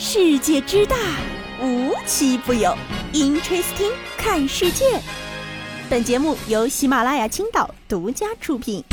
世界之大，无奇不有。Interesting，看世界。本节目由喜马拉雅青岛独家出品。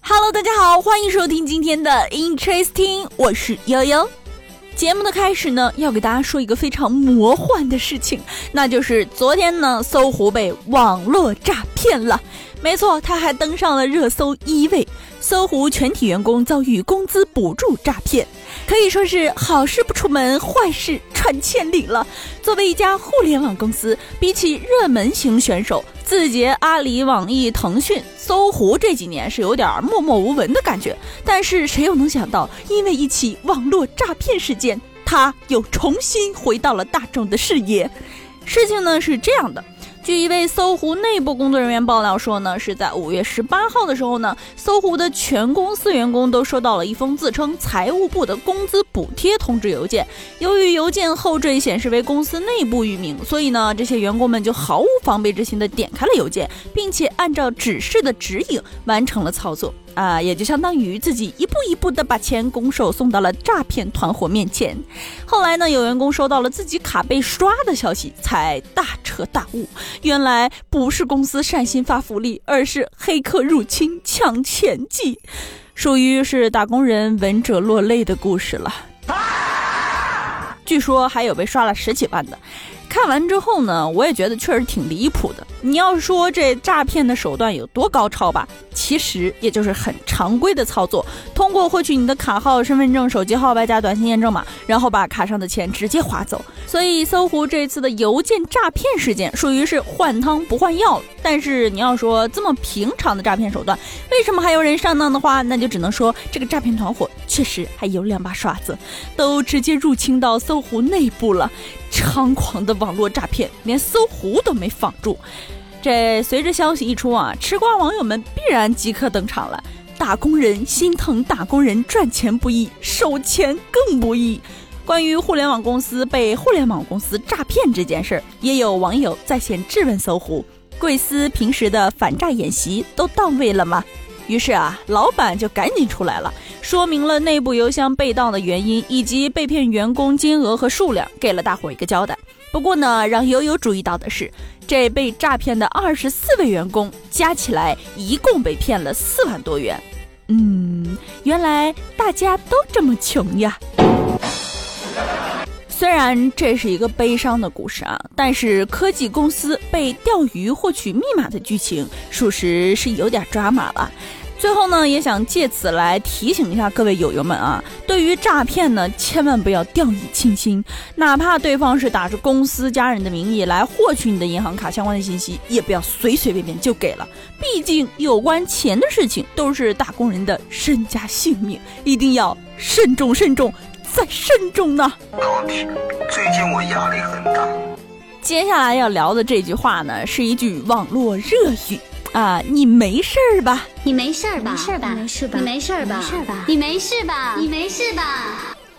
Hello，大家好，欢迎收听今天的 Interesting，我是悠悠。节目的开始呢，要给大家说一个非常魔幻的事情，那就是昨天呢，搜狐被网络诈骗了。没错，他还登上了热搜一位。搜狐全体员工遭遇工资补助诈骗，可以说是好事不出门，坏事传千里了。作为一家互联网公司，比起热门型选手字节、阿里、网易、腾讯，搜狐这几年是有点默默无闻的感觉。但是谁又能想到，因为一起网络诈骗事件，他又重新回到了大众的视野。事情呢是这样的。据一位搜狐内部工作人员爆料说呢，是在五月十八号的时候呢，搜狐的全公司员工都收到了一封自称财务部的工资补贴通知邮件。由于邮件后缀显示为公司内部域名，所以呢，这些员工们就毫无防备之心的点开了邮件，并且按照指示的指引完成了操作。啊，也就相当于自己一步一步的把钱拱手送到了诈骗团伙面前。后来呢，有员工收到了自己卡被刷的消息，才大彻大悟，原来不是公司善心发福利，而是黑客入侵抢钱计，属于是打工人闻者落泪的故事了。据说还有被刷了十几万的。看完之后呢，我也觉得确实挺离谱的。你要说这诈骗的手段有多高超吧，其实也就是很常规的操作，通过获取你的卡号、身份证、手机号外加短信验证码，然后把卡上的钱直接划走。所以搜狐这次的邮件诈骗事件属于是换汤不换药。但是你要说这么平常的诈骗手段，为什么还有人上当的话，那就只能说这个诈骗团伙确实还有两把刷子，都直接入侵到搜狐内部了。猖狂的网络诈骗，连搜狐都没防住。这随着消息一出啊，吃瓜网友们必然即刻登场了。打工人心疼打工人赚钱不易，收钱更不易。关于互联网公司被互联网公司诈骗这件事儿，也有网友在线质问搜狐：贵司平时的反诈演习都到位了吗？于是啊，老板就赶紧出来了，说明了内部邮箱被盗的原因以及被骗员工金额和数量，给了大伙一个交代。不过呢，让悠悠注意到的是，这被诈骗的二十四位员工加起来一共被骗了四万多元。嗯，原来大家都这么穷呀。虽然这是一个悲伤的故事啊，但是科技公司被钓鱼获取密码的剧情，属实是有点抓马了。最后呢，也想借此来提醒一下各位友友们啊，对于诈骗呢，千万不要掉以轻心，哪怕对方是打着公司家人的名义来获取你的银行卡相关的信息，也不要随随便便就给了。毕竟有关钱的事情都是打工人的身家性命，一定要慎重慎重。再慎重呢。老弟，最近我压力很大。接下来要聊的这句话呢，是一句网络热语啊，你没事儿吧？你没事儿吧？没事吧？没事吧？你没事吧？没事吧？你没事吧？你没事吧？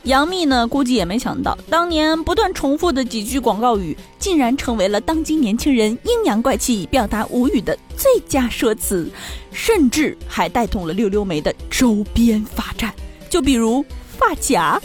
杨幂呢，估计也没想到，当年不断重复的几句广告语，竟然成为了当今年轻人阴阳怪气、表达无语的最佳说辞，甚至还带动了溜溜梅的周边发展，就比如。发夹，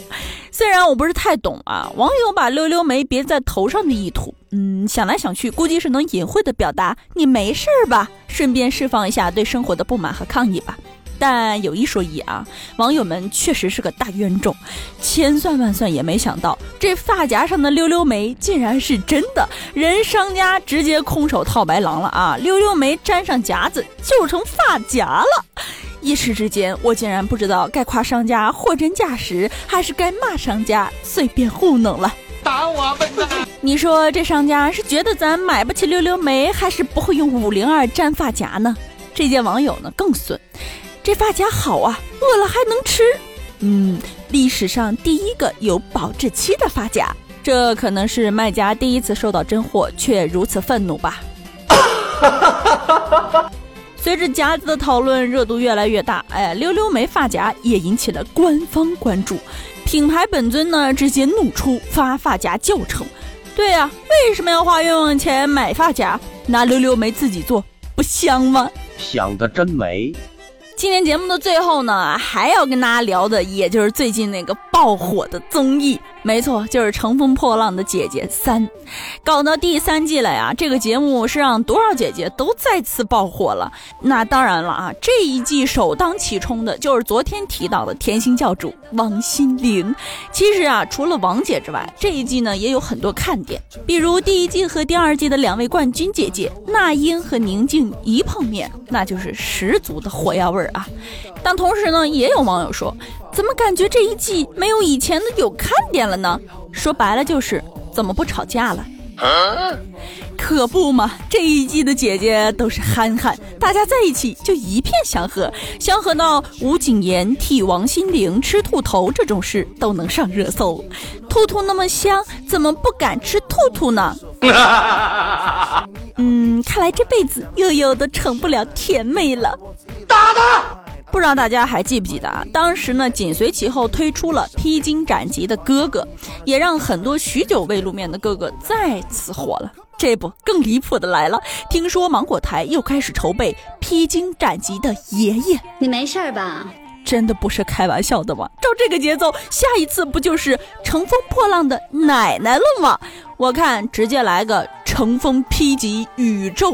虽然我不是太懂啊，网友把溜溜梅别在头上的意图，嗯，想来想去，估计是能隐晦的表达你没事吧，顺便释放一下对生活的不满和抗议吧。但有一说一啊，网友们确实是个大冤种，千算万算也没想到，这发夹上的溜溜梅竟然是真的，人商家直接空手套白狼了啊！溜溜梅粘上夹子就成发夹了。一时之间，我竟然不知道该夸商家货真价实，还是该骂商家随便糊弄了。你说这商家是觉得咱买不起溜溜梅，还是不会用五零二粘发夹呢？这届网友呢更损，这发夹好啊，饿了还能吃。嗯，历史上第一个有保质期的发夹，这可能是卖家第一次收到真货却如此愤怒吧。随着夹子的讨论热度越来越大，哎，溜溜梅发夹也引起了官方关注。品牌本尊呢直接怒出发发夹教程。对呀，为什么要花冤枉钱买发夹？拿溜溜梅自己做不香吗？想的真美。今天节目的最后呢，还要跟大家聊的，也就是最近那个爆火的综艺。没错，就是《乘风破浪的姐姐三》，搞到第三季了呀。这个节目是让多少姐姐都再次爆火了。那当然了啊，这一季首当其冲的就是昨天提到的甜心教主王心凌。其实啊，除了王姐之外，这一季呢也有很多看点，比如第一季和第二季的两位冠军姐姐那英和宁静一碰面，那就是十足的火药味儿啊。但同时呢，也有网友说。怎么感觉这一季没有以前的有看点了呢？说白了就是怎么不吵架了？可不嘛，这一季的姐姐都是憨憨，大家在一起就一片祥和，祥和到吴谨言替王心凌吃兔头这种事都能上热搜。兔兔那么香，怎么不敢吃兔兔呢？嗯，看来这辈子悠悠都成不了甜妹了。打他！不知道大家还记不记得啊？当时呢，紧随其后推出了《披荆斩棘的哥哥》，也让很多许久未露面的哥哥再次火了。这不，更离谱的来了，听说芒果台又开始筹备《披荆斩棘的爷爷》。你没事吧？真的不是开玩笑的吗？照这个节奏，下一次不就是《乘风破浪的奶奶》了吗？我看直接来个《乘风披棘宇宙》。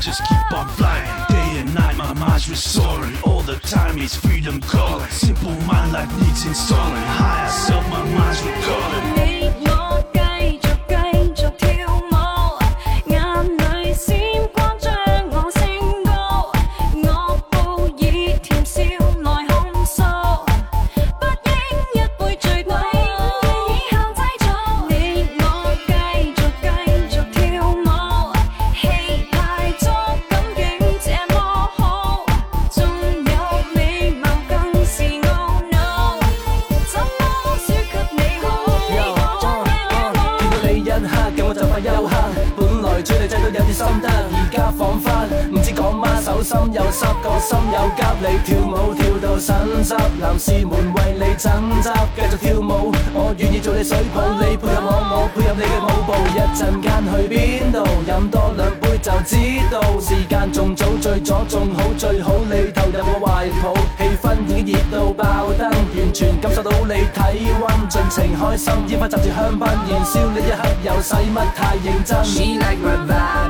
just keep on flying. Day and night, my mind's restoring. All the time, it's freedom calling. Simple mind life needs installing. Higher self, my mind's recalling. 心有湿，个心有急，你跳舞跳到伸湿，男士们为你争执，继续跳舞，我愿意做你水泡，你配合我，我配合你嘅舞步，一阵间去边度，饮多两杯就知道，时间仲早，醉咗仲好，最好你投入我怀抱，气氛已经热到爆灯，完全感受到你体温，尽情开心，烟花插住香槟，燃烧呢一刻又使乜太认真。She like my vibe,